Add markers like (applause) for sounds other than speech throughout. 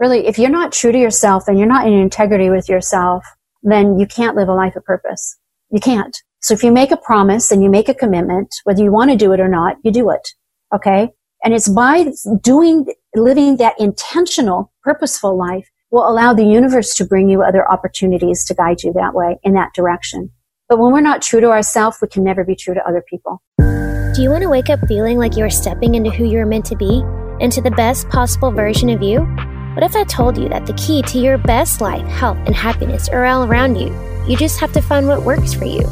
Really, if you're not true to yourself and you're not in integrity with yourself, then you can't live a life of purpose. You can't. So if you make a promise and you make a commitment, whether you want to do it or not, you do it. Okay. And it's by doing, living that intentional, purposeful life will allow the universe to bring you other opportunities to guide you that way, in that direction. But when we're not true to ourselves, we can never be true to other people. Do you want to wake up feeling like you are stepping into who you are meant to be? Into the best possible version of you? What if I told you that the key to your best life, health, and happiness are all around you? You just have to find what works for you.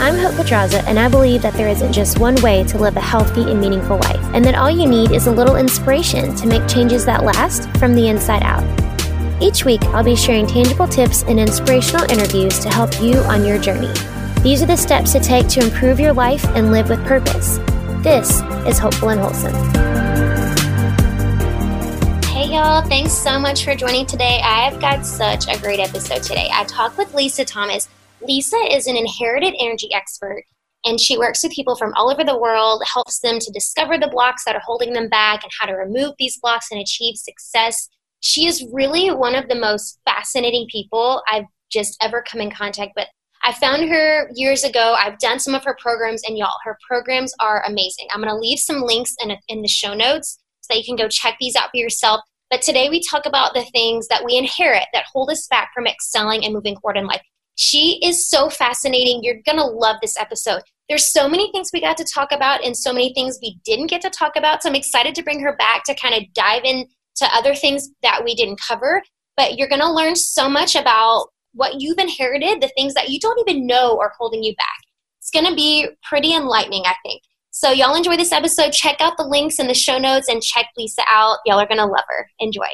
I'm Hope Pedraza, and I believe that there isn't just one way to live a healthy and meaningful life, and that all you need is a little inspiration to make changes that last from the inside out. Each week, I'll be sharing tangible tips and inspirational interviews to help you on your journey. These are the steps to take to improve your life and live with purpose. This is Hopeful and Wholesome. Y'all. Thanks so much for joining today. I've got such a great episode today. I talked with Lisa Thomas Lisa is an inherited energy expert and she works with people from all over the world, helps them to discover the blocks that are holding them back and how to remove these blocks and achieve success. She is really one of the most fascinating people I've just ever come in contact with. I found her years ago. I've done some of her programs, and y'all, her programs are amazing. I'm going to leave some links in, in the show notes so that you can go check these out for yourself. But today we talk about the things that we inherit that hold us back from excelling and moving forward in life. She is so fascinating. You're going to love this episode. There's so many things we got to talk about and so many things we didn't get to talk about. So I'm excited to bring her back to kind of dive into other things that we didn't cover. But you're going to learn so much about what you've inherited, the things that you don't even know are holding you back. It's going to be pretty enlightening, I think. So, y'all enjoy this episode. Check out the links in the show notes and check Lisa out. Y'all are going to love her. Enjoy.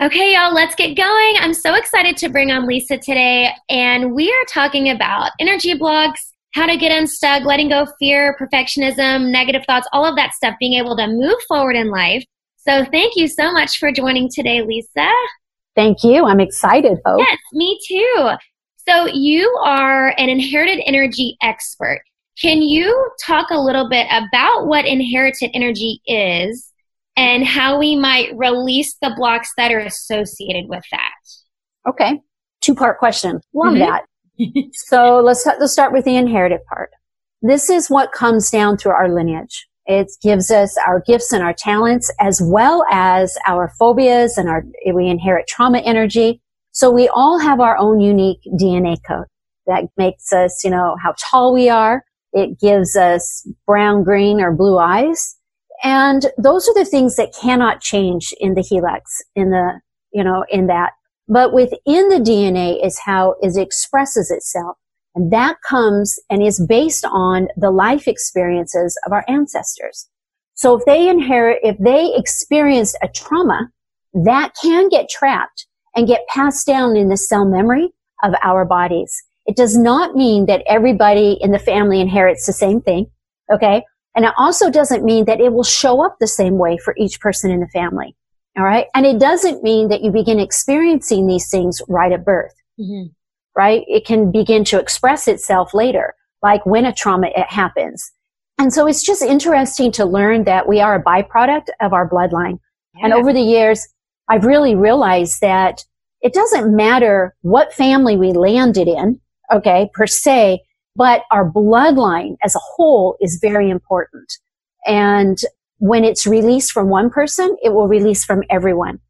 Okay, y'all, let's get going. I'm so excited to bring on Lisa today, and we are talking about energy blocks, how to get unstuck, letting go fear, perfectionism, negative thoughts, all of that stuff, being able to move forward in life. So, thank you so much for joining today, Lisa. Thank you. I'm excited, Hope. Yes, me too. So, you are an inherited energy expert. Can you talk a little bit about what inherited energy is and how we might release the blocks that are associated with that. Okay. Two part question. Love mm-hmm. that. so let's, let's start with the inherited part. This is what comes down through our lineage. It gives us our gifts and our talents as well as our phobias and our, we inherit trauma energy. So we all have our own unique DNA code that makes us, you know, how tall we are. It gives us brown, green, or blue eyes. And those are the things that cannot change in the helix, in the, you know, in that. But within the DNA is how it expresses itself. And that comes and is based on the life experiences of our ancestors. So if they inherit, if they experienced a trauma, that can get trapped and get passed down in the cell memory of our bodies. It does not mean that everybody in the family inherits the same thing. Okay. And it also doesn't mean that it will show up the same way for each person in the family. All right. And it doesn't mean that you begin experiencing these things right at birth. Mm-hmm. Right. It can begin to express itself later, like when a trauma it happens. And so it's just interesting to learn that we are a byproduct of our bloodline. Yeah. And over the years, I've really realized that it doesn't matter what family we landed in, okay, per se, but our bloodline as a whole is very important. And when it's released from one person, it will release from everyone.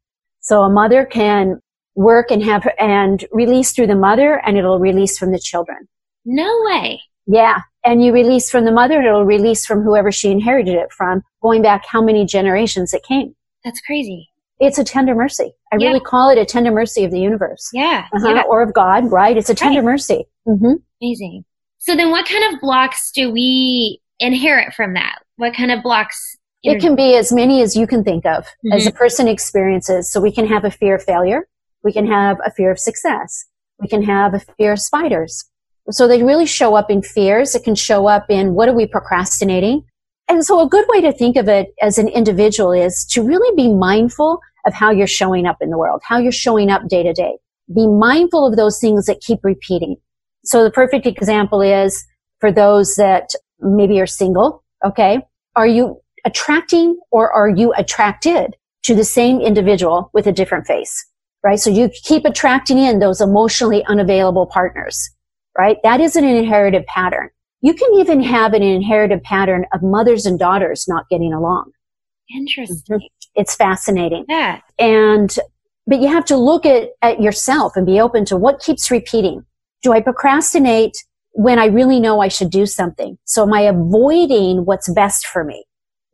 So a mother can work and have and release through the mother and it'll release from the children. No way. Yeah. And you release from the mother, it'll release from whoever she inherited it from, going back how many generations it came. That's crazy. It's a tender mercy. I yeah. really call it a tender mercy of the universe. Yeah. Uh-huh. yeah. Or of God, right? It's a tender right. mercy. Mm-hmm. Amazing. So then what kind of blocks do we inherit from that? What kind of blocks? It can be as many as you can think of mm-hmm. as a person experiences. So we can have a fear of failure. We can have a fear of success. We can have a fear of spiders. So they really show up in fears. It can show up in what are we procrastinating? And so a good way to think of it as an individual is to really be mindful of how you're showing up in the world, how you're showing up day to day. Be mindful of those things that keep repeating. So the perfect example is for those that maybe are single. Okay. Are you attracting or are you attracted to the same individual with a different face, right? So you keep attracting in those emotionally unavailable partners, right? That is an inherited pattern. You can even have an inherited pattern of mothers and daughters not getting along. Interesting. It's fascinating. Yeah. And, but you have to look at, at yourself and be open to what keeps repeating. Do I procrastinate when I really know I should do something? So am I avoiding what's best for me?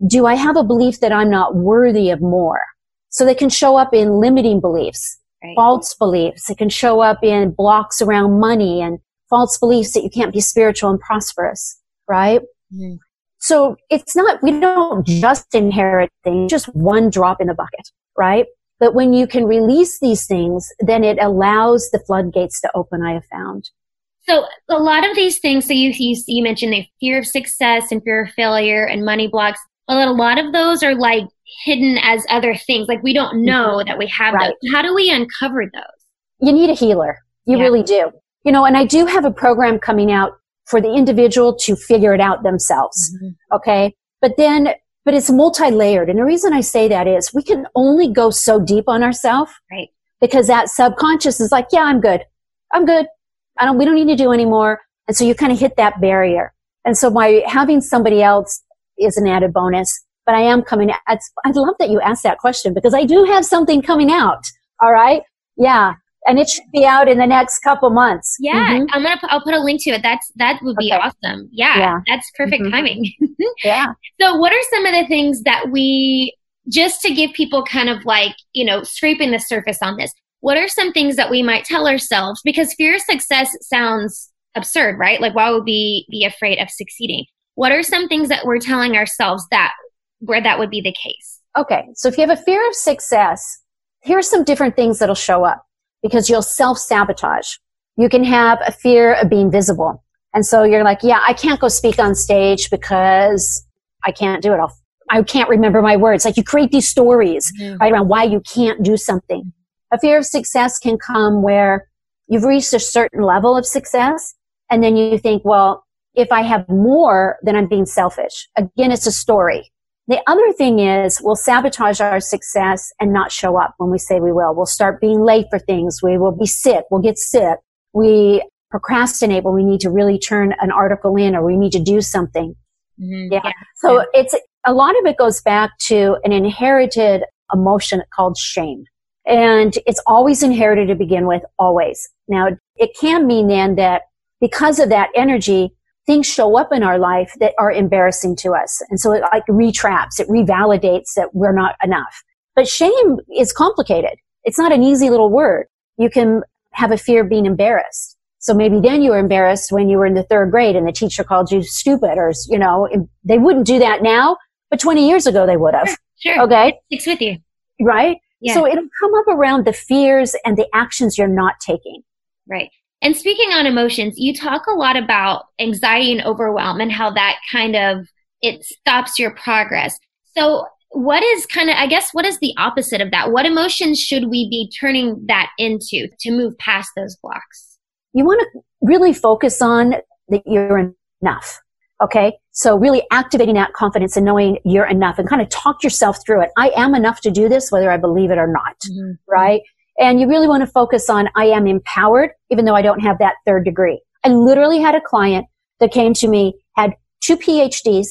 Do I have a belief that I'm not worthy of more? So they can show up in limiting beliefs, right. false beliefs. It can show up in blocks around money and false beliefs that you can't be spiritual and prosperous, right? Mm-hmm. So it's not, we don't just inherit things, just one drop in the bucket, right? But when you can release these things, then it allows the floodgates to open, I have found. So a lot of these things, so you, you, you mentioned the fear of success and fear of failure and money blocks. Well, A lot of those are like hidden as other things. Like we don't know mm-hmm. that we have right. those. How do we uncover those? You need a healer. You yeah. really do. You know, and I do have a program coming out for the individual to figure it out themselves. Mm-hmm. Okay. But then, but it's multi-layered. And the reason I say that is we can only go so deep on ourselves. Right. Because that subconscious is like, yeah, I'm good. I'm good. I don't, we don't need to do anymore. And so you kind of hit that barrier. And so by having somebody else is an added bonus. But I am coming. I love that you asked that question because I do have something coming out. All right. Yeah and it should be out in the next couple months. Yeah, mm-hmm. I'm gonna. Put, I'll put a link to it. That's that would be okay. awesome. Yeah, yeah, that's perfect mm-hmm. timing. (laughs) yeah. So, what are some of the things that we just to give people kind of like you know scraping the surface on this? What are some things that we might tell ourselves because fear of success sounds absurd, right? Like, why would we be afraid of succeeding? What are some things that we're telling ourselves that where that would be the case? Okay, so if you have a fear of success, here are some different things that'll show up because you'll self sabotage. You can have a fear of being visible. And so you're like, yeah, I can't go speak on stage because I can't do it. I'll, I can't remember my words. Like you create these stories mm-hmm. right around why you can't do something. A fear of success can come where you've reached a certain level of success and then you think, well, if I have more, then I'm being selfish. Again, it's a story. The other thing is we'll sabotage our success and not show up when we say we will. We'll start being late for things. We will be sick. We'll get sick. We procrastinate when we need to really turn an article in or we need to do something. Mm-hmm. Yeah. yeah. So yeah. it's a lot of it goes back to an inherited emotion called shame. And it's always inherited to begin with, always. Now, it can mean then that because of that energy, things show up in our life that are embarrassing to us. And so it like retraps, it revalidates that we're not enough. But shame is complicated. It's not an easy little word. You can have a fear of being embarrassed. So maybe then you were embarrassed when you were in the third grade and the teacher called you stupid or, you know, they wouldn't do that now, but 20 years ago they would have. Sure. Okay. It's with you. Right? Yeah. So it'll come up around the fears and the actions you're not taking. Right. And speaking on emotions, you talk a lot about anxiety and overwhelm and how that kind of it stops your progress. So what is kind of I guess what is the opposite of that? What emotions should we be turning that into to move past those blocks? You want to really focus on that you're enough. Okay. So really activating that confidence and knowing you're enough and kind of talk yourself through it. I am enough to do this, whether I believe it or not. Mm-hmm. Right. And you really want to focus on I am empowered, even though I don't have that third degree. I literally had a client that came to me, had two PhDs,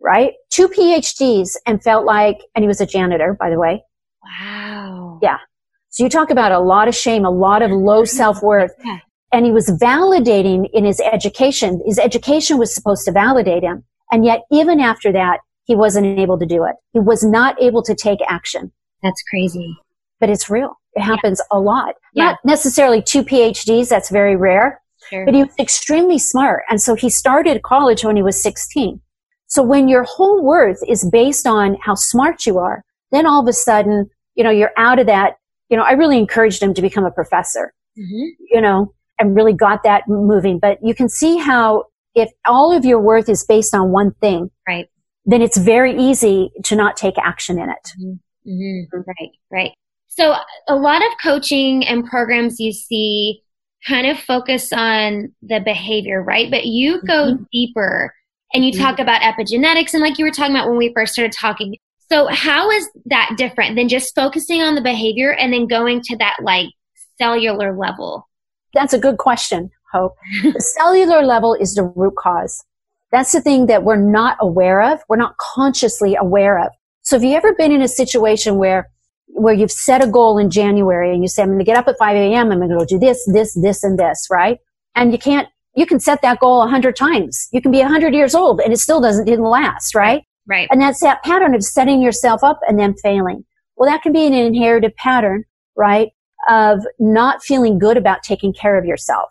right? Two PhDs and felt like, and he was a janitor, by the way. Wow. Yeah. So you talk about a lot of shame, a lot of low (laughs) self-worth. Yeah. And he was validating in his education. His education was supposed to validate him. And yet, even after that, he wasn't able to do it. He was not able to take action. That's crazy. But it's real. It happens yeah. a lot. Yeah. Not necessarily two PhDs. That's very rare. Sure. But he was extremely smart. And so he started college when he was 16. So when your whole worth is based on how smart you are, then all of a sudden, you know, you're out of that. You know, I really encouraged him to become a professor, mm-hmm. you know, and really got that moving. But you can see how if all of your worth is based on one thing, right, then it's very easy to not take action in it. Mm-hmm. Mm-hmm. Right, right. So a lot of coaching and programs you see kind of focus on the behavior, right? But you go mm-hmm. deeper and you mm-hmm. talk about epigenetics and like you were talking about when we first started talking. So how is that different than just focusing on the behavior and then going to that like cellular level? That's a good question, Hope. (laughs) the cellular level is the root cause. That's the thing that we're not aware of. We're not consciously aware of. So have you ever been in a situation where where you've set a goal in January and you say, I'm going to get up at 5 a.m. I'm going to go do this, this, this, and this, right? And you can't, you can set that goal a hundred times. You can be a hundred years old and it still doesn't, didn't last, right? Right. And that's that pattern of setting yourself up and then failing. Well, that can be an inherited pattern, right? Of not feeling good about taking care of yourself.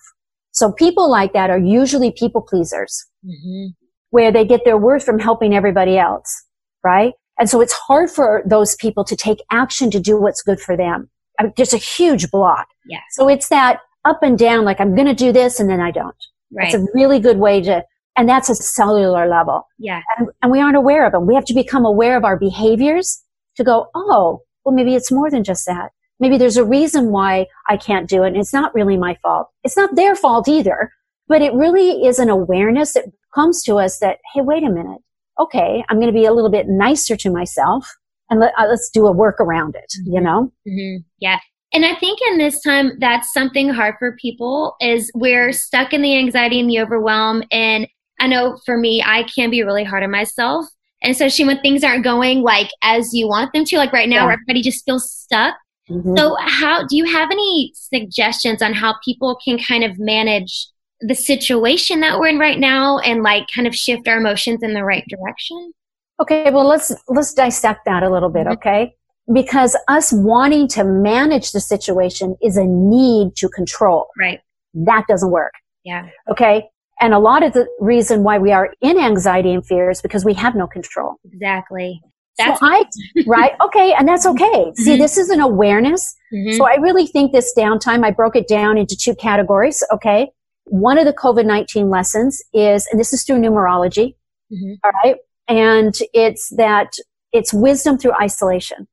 So people like that are usually people pleasers, mm-hmm. where they get their worth from helping everybody else, right? And so it's hard for those people to take action to do what's good for them. I mean, there's a huge block. Yeah. So it's that up and down, like I'm going to do this and then I don't. Right. It's a really good way to, and that's a cellular level. Yeah. And, and we aren't aware of them. We have to become aware of our behaviors to go, oh, well, maybe it's more than just that. Maybe there's a reason why I can't do it. And it's not really my fault. It's not their fault either, but it really is an awareness that comes to us that, hey, wait a minute okay, I'm going to be a little bit nicer to myself and let, us uh, do a work around it, you mm-hmm. know? Mm-hmm. Yeah. And I think in this time, that's something hard for people is we're stuck in the anxiety and the overwhelm. And I know for me, I can be really hard on myself. And especially when things aren't going like as you want them to, like right now, yeah. everybody just feels stuck. Mm-hmm. So how do you have any suggestions on how people can kind of manage the situation that we're in right now and like kind of shift our emotions in the right direction? Okay, well let's let's dissect that a little bit, mm-hmm. okay? Because us wanting to manage the situation is a need to control. Right. That doesn't work. Yeah. Okay? And a lot of the reason why we are in anxiety and fear is because we have no control. Exactly. That's so I, (laughs) right. Okay. And that's okay. Mm-hmm. See, this is an awareness. Mm-hmm. So I really think this downtime, I broke it down into two categories. Okay. One of the COVID-19 lessons is, and this is through numerology. Mm-hmm. All right. And it's that it's wisdom through isolation.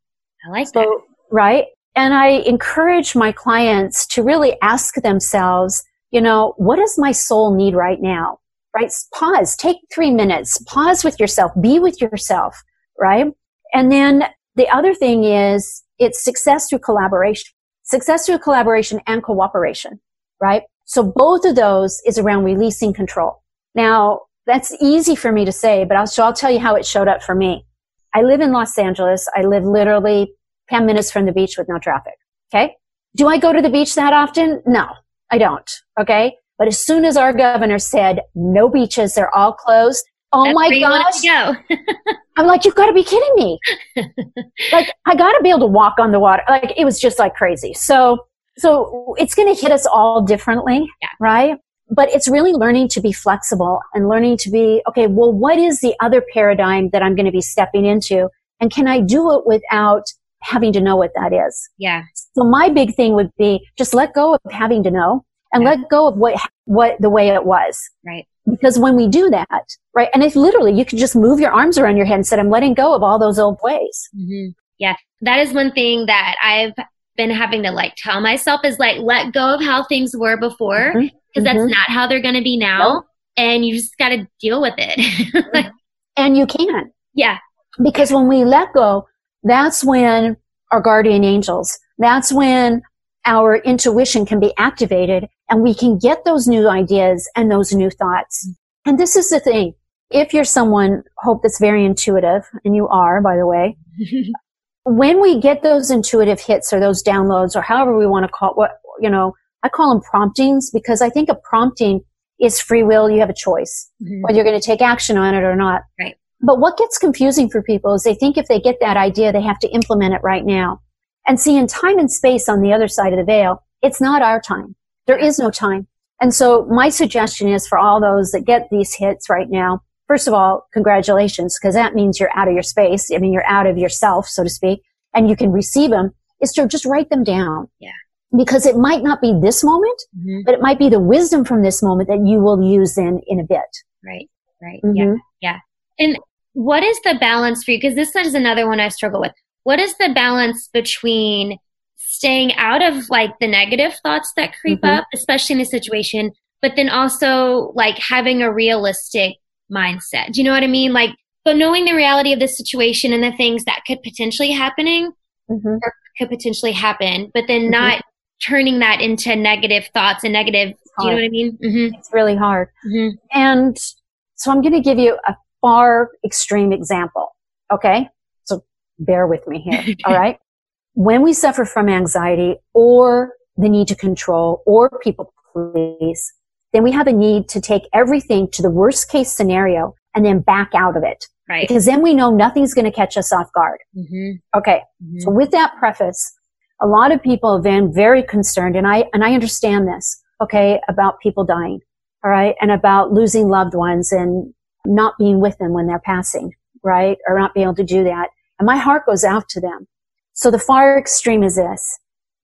I like so, that. Right. And I encourage my clients to really ask themselves, you know, what does my soul need right now? Right? Pause, take three minutes, pause with yourself, be with yourself, right? And then the other thing is it's success through collaboration, success through collaboration and cooperation, right? So both of those is around releasing control. Now, that's easy for me to say, but I'll, so I'll tell you how it showed up for me. I live in Los Angeles. I live literally 10 minutes from the beach with no traffic. Okay. Do I go to the beach that often? No, I don't. Okay. But as soon as our governor said no beaches, they're all closed. Oh That's my gosh. go. (laughs) I'm like, you've got to be kidding me. (laughs) like, I got to be able to walk on the water. Like, it was just like crazy. So so it's going to hit us all differently, yeah. right? But it's really learning to be flexible and learning to be, okay, well, what is the other paradigm that I'm going to be stepping into? And can I do it without having to know what that is? Yeah. So my big thing would be just let go of having to know and yeah. let go of what, what the way it was. Right. Because when we do that, right, and if literally you could just move your arms around your head and said, I'm letting go of all those old ways. Mm-hmm. Yeah. That is one thing that I've been having to like tell myself is like let go of how things were before because mm-hmm. that's mm-hmm. not how they're going to be now nope. and you just got to deal with it (laughs) like, and you can yeah because when we let go that's when our guardian angels that's when our intuition can be activated and we can get those new ideas and those new thoughts and this is the thing if you're someone hope that's very intuitive and you are by the way (laughs) when we get those intuitive hits or those downloads or however we want to call it, what, you know, I call them promptings because I think a prompting is free will. You have a choice mm-hmm. whether you're going to take action on it or not. Right. But what gets confusing for people is they think if they get that idea, they have to implement it right now. And see, in time and space on the other side of the veil, it's not our time. There is no time. And so my suggestion is for all those that get these hits right now, first of all, congratulations, because that means you're out of your space. I mean, you're out of yourself, so to speak, and you can receive them is to just write them down. Yeah. Because it might not be this moment, mm-hmm. but it might be the wisdom from this moment that you will use in, in a bit. Right. Right. Mm-hmm. Yeah. Yeah. And what is the balance for you? Because this is another one I struggle with. What is the balance between staying out of like the negative thoughts that creep mm-hmm. up, especially in a situation, but then also like having a realistic mindset. Do you know what I mean? Like So knowing the reality of the situation and the things that could potentially happening mm-hmm. or could potentially happen, but then mm-hmm. not turning that into negative thoughts and negative. Do you know what I mean? Mm-hmm. It's really hard. Mm-hmm. And so I'm going to give you a far extreme example. Okay. So bear with me here. (laughs) all right. When we suffer from anxiety or the need to control or people please, then we have a need to take everything to the worst case scenario and then back out of it. Right. Because then we know nothing's going to catch us off guard. Mm-hmm. Okay. Mm-hmm. So with that preface, a lot of people have been very concerned and I, and I understand this, okay, about people dying. All right. And about losing loved ones and not being with them when they're passing, right? Or not being able to do that. And my heart goes out to them. So the far extreme is this.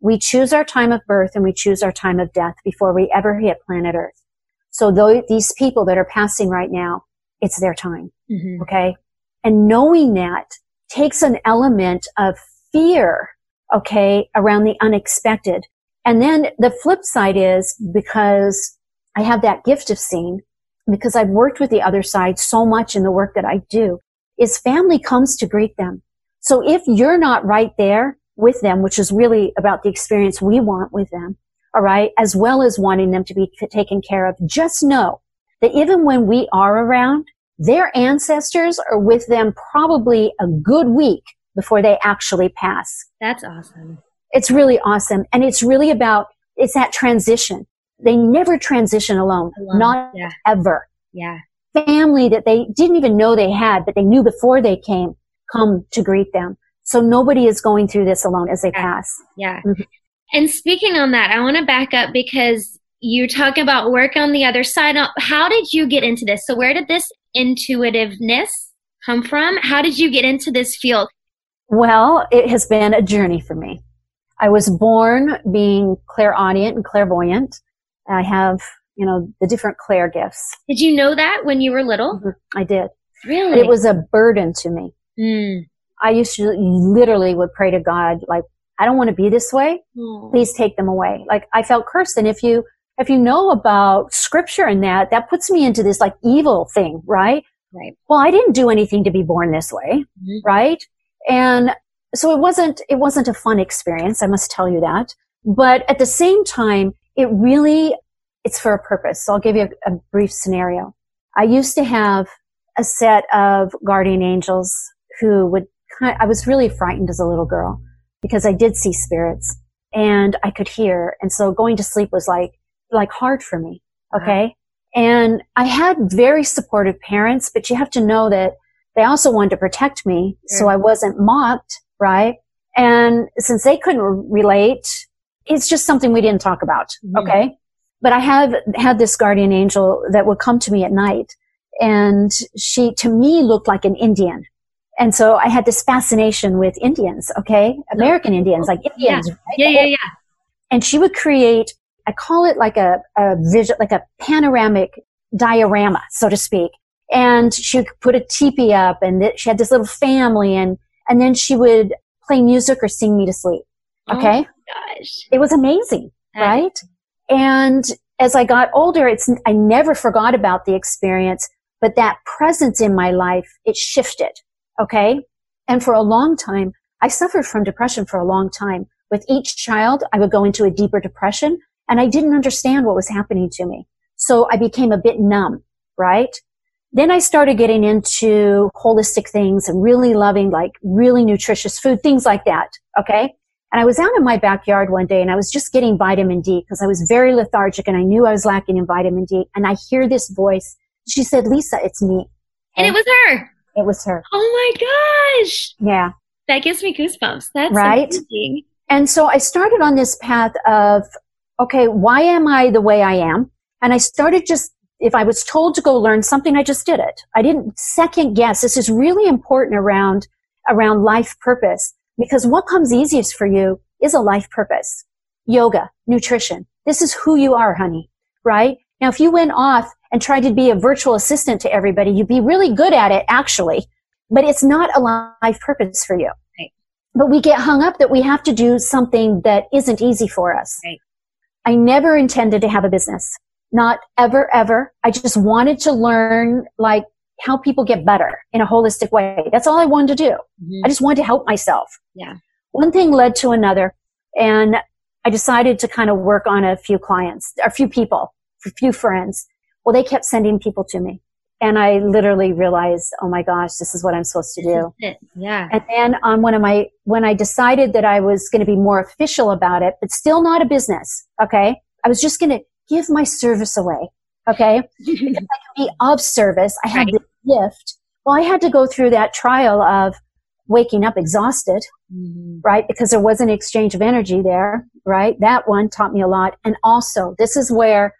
We choose our time of birth and we choose our time of death before we ever hit planet Earth. So th- these people that are passing right now, it's their time. Mm-hmm. Okay. And knowing that takes an element of fear. Okay. Around the unexpected. And then the flip side is because I have that gift of seeing, because I've worked with the other side so much in the work that I do, is family comes to greet them. So if you're not right there with them, which is really about the experience we want with them, all right, as well as wanting them to be taken care of, just know that even when we are around, their ancestors are with them probably a good week before they actually pass. That's awesome. It's really awesome. And it's really about, it's that transition. They never transition alone. alone. Not yeah. ever. Yeah. Family that they didn't even know they had, but they knew before they came, come to greet them. So nobody is going through this alone as they yeah. pass. Yeah. Mm-hmm. And speaking on that, I want to back up because you talk about work on the other side. How did you get into this? So where did this intuitiveness come from? How did you get into this field? Well, it has been a journey for me. I was born being clairaudient and clairvoyant. I have, you know, the different clair gifts. Did you know that when you were little? Mm-hmm. I did. Really? But it was a burden to me. Mm. I used to literally would pray to God, like, I don't want to be this way. Mm. Please take them away. Like I felt cursed. And if you, if you know about scripture and that, that puts me into this like evil thing, right? Right. Well, I didn't do anything to be born this way, mm-hmm. right? And so it wasn't, it wasn't a fun experience. I must tell you that. But at the same time, it really, it's for a purpose. So I'll give you a, a brief scenario. I used to have a set of guardian angels who would kind I was really frightened as a little girl because I did see spirits and I could hear. And so going to sleep was like, like hard for me. Okay. And I had very supportive parents, but you have to know that they also wanted to protect me. So I wasn't mocked. Right. And since they couldn't relate, it's just something we didn't talk about. Mm-hmm. Okay. But I have had this guardian angel that would come to me at night and she to me looked like an Indian. And so I had this fascination with Indians, okay? American Indians, like Indians. Yeah, right? yeah, yeah, yeah. And she would create, I call it like a, a vision, like a panoramic diorama, so to speak. And she would put a teepee up and th- she had this little family and, and then she would play music or sing me to sleep. Oh okay. Oh gosh. It was amazing, right? And as I got older, it's, I never forgot about the experience, but that presence in my life, it shifted Okay. And for a long time, I suffered from depression for a long time. With each child, I would go into a deeper depression and I didn't understand what was happening to me. So I became a bit numb, right? Then I started getting into holistic things and really loving like really nutritious food, things like that. Okay. And I was out in my backyard one day and I was just getting vitamin D because I was very lethargic and I knew I was lacking in vitamin D. And I hear this voice. She said, Lisa, it's me. And, it was her. It was her. Oh my gosh. Yeah. That gives me goosebumps. That's right. Amazing. And so I started on this path of, okay, why am I the way I am? And I started just, if I was told to go learn something, I just did it. I didn't second guess. This is really important around, around life purpose because what comes easiest for you is a life purpose. Yoga, nutrition. This is who you are, honey, right? Now, if you went off and tried to be a virtual assistant to everybody, you'd be really good at it, actually, but it's not a life purpose for you. Right. But we get hung up that we have to do something that isn't easy for us. Right. I never intended to have a business. Not ever, ever. I just wanted to learn like how people get better in a holistic way. That's all I wanted to do. Mm-hmm. I just wanted to help myself. Yeah. One thing led to another and I decided to kind of work on a few clients, a few people, a few friends. Well, they kept sending people to me. And I literally realized, oh my gosh, this is what I'm supposed to do. Yeah. And then on one of my, when I decided that I was going to be more official about it, but still not a business. Okay. I was just going to give my service away. Okay. (laughs) because I can be of service. I had right. the gift. Well, I had to go through that trial of waking up exhausted, mm-hmm. right? Because there was an exchange of energy there, right? That one taught me a lot. And also, this is where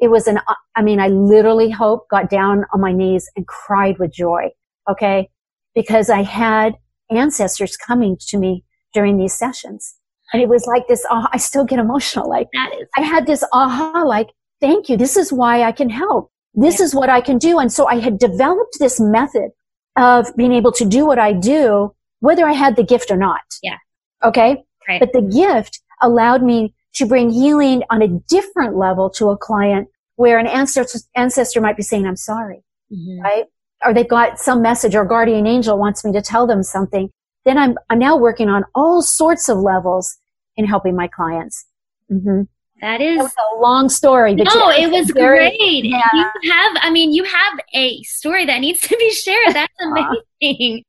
it was an, I mean, I literally hope got down on my knees and cried with joy. Okay. Because I had ancestors coming to me during these sessions. And it was like this, uh, I still get emotional. Like that is, I had this aha, like, thank you. This is why I can help. This is what I can do. And so I had developed this method of being able to do what I do, whether I had the gift or not. Yeah. Okay. Right. But the gift allowed me to bring healing on a different level to a client where an ancestor, ancestor might be saying, I'm sorry. Mm-hmm. Right. Or they've got some message or guardian angel wants me to tell them something. Then I'm, I'm now working on all sorts of levels in helping my clients. Mm-hmm. That is that a long story. no, it was very, great. Yeah. You have, I mean, you have a story that needs to be shared. That's (laughs) amazing.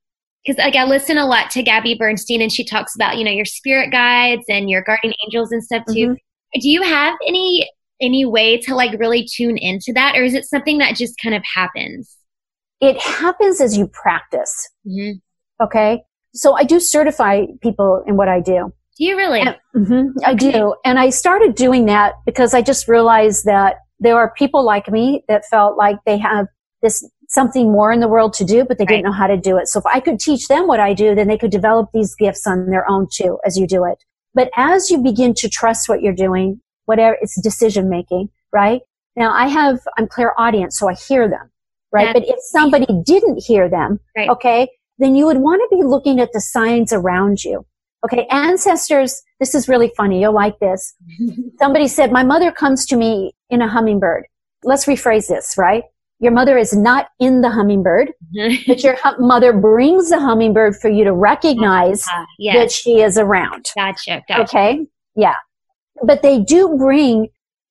Because like I listen a lot to Gabby Bernstein, and she talks about you know your spirit guides and your guardian angels and stuff too. Mm-hmm. Do you have any any way to like really tune into that, or is it something that just kind of happens? It happens as you practice. Mm-hmm. Okay, so I do certify people in what I do. Do you really? mm-hmm, I do. And I started doing that because I just realized that there are people like me that felt like they have this something more in the world to do, but they right. didn't know how to do it. So if I could teach them what I do, then they could develop these gifts on their own too, as you do it. But as you begin to trust what you're doing, whatever it's decision making, right? Now I have, I'm clairaudient, so I hear them, right? That's but if somebody didn't hear them, right. okay, then you would want to be looking at the signs around you. Okay, ancestors, this is really funny. You'll like this. (laughs) Somebody said, my mother comes to me in a hummingbird. Let's rephrase this, right? Your mother is not in the hummingbird, but your hu- mother brings the hummingbird for you to recognize uh, yes. that she is around. Gotcha, gotcha. Okay, yeah. But they do bring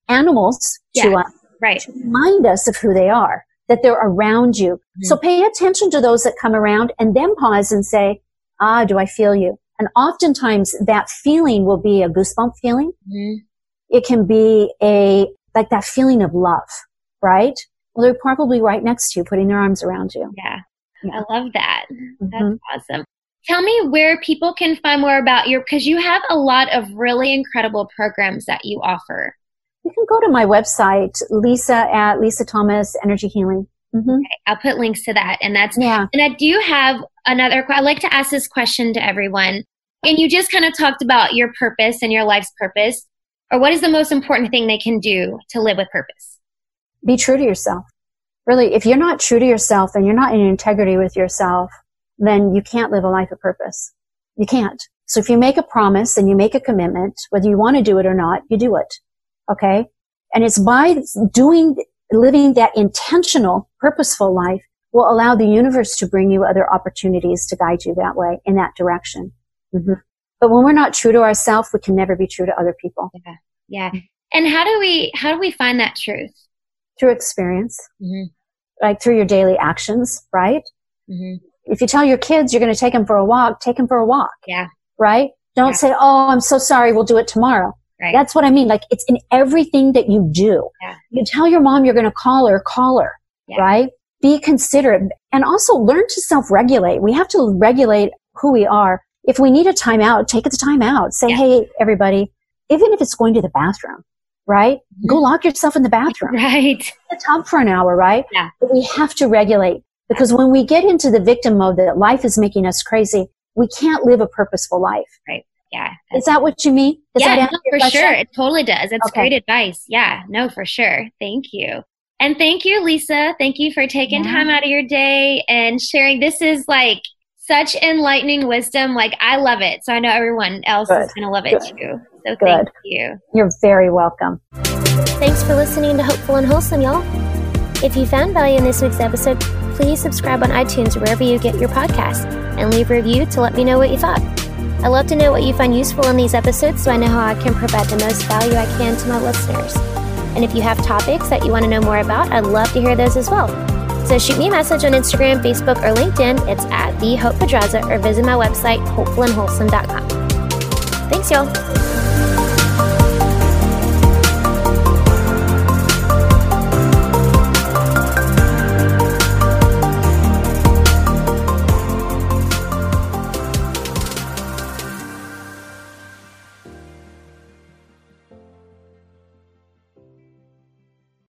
animals yeah, to us right. to remind us of who they are, that they're around you. Mm-hmm. So pay attention to those that come around and then pause and say, ah, do I feel you? And oftentimes that feeling will be a goosebump feeling. Mm-hmm. It can be a, like that feeling of love, right? Well, they're probably right next to you, putting their arms around you. Yeah. yeah. I love that. That's mm-hmm. awesome. Tell me where people can find more about your, because you have a lot of really incredible programs that you offer. You can go to my website, Lisa at Lisa Thomas Energy Healing. Mm-hmm. Okay, I'll put links to that. And that's, yeah. And I do have another, I like to ask this question to everyone. And you just kind of talked about your purpose and your life's purpose. Or what is the most important thing they can do to live with purpose? Be true to yourself. Really, if you're not true to yourself and you're not in integrity with yourself, then you can't live a life of purpose. You can't. So if you make a promise and you make a commitment, whether you want to do it or not, you do it. Okay. And it's by doing, living that intentional, purposeful life will allow the universe to bring you other opportunities to guide you that way in that direction. Mm-hmm. But when we're not true to ourselves, we can never be true to other people. Yeah. Yeah. And how do we, how do we find that truth? Through experience. Mm-hmm. Like through your daily actions, right? Mm-hmm. If you tell your kids you're going to take them for a walk, take them for a walk. Yeah. Right? Don't yeah. say, oh, I'm so sorry. We'll do it tomorrow. Right. That's what I mean. Like it's in everything that you do. Yeah. You tell your mom you're going to call her, call her. Yeah. Right? Be considerate and also learn to self-regulate. We have to regulate who we are if we need a timeout, take it to timeout. Say, yeah. hey, everybody, even if it's going to the bathroom, right? Mm-hmm. Go lock yourself in the bathroom. Right. The tub for an hour, right? Yeah. But we have to regulate because when we get into the victim mode that life is making us crazy, we can't live a purposeful life. Right. Yeah. Is that what you mean? Does yeah, no, for question? sure. It totally does. It's okay. great advice. Yeah. No, for sure. Thank you. And thank you, Lisa. Thank you for taking yeah. time out of your day and sharing. This is like such enlightening wisdom. Like I love it. So I know everyone else Good. is going to love it Good. too. So Good. thank you. You're very welcome. Thanks for listening to Hopeful and Wholesome, y'all. If you found value in this week's episode, please subscribe on iTunes wherever you get your podcasts and leave a review to let me know what you thought. I love to know what you find useful in these episodes so I know how I can provide the most value I can to my listeners. And if you have topics that you want to know more about, I'd love to hear those as well. So shoot me a message on Instagram, Facebook, or LinkedIn. It's at the Hope Pedraza or visit my website, hopefulandwholesome.com. Thanks, y'all.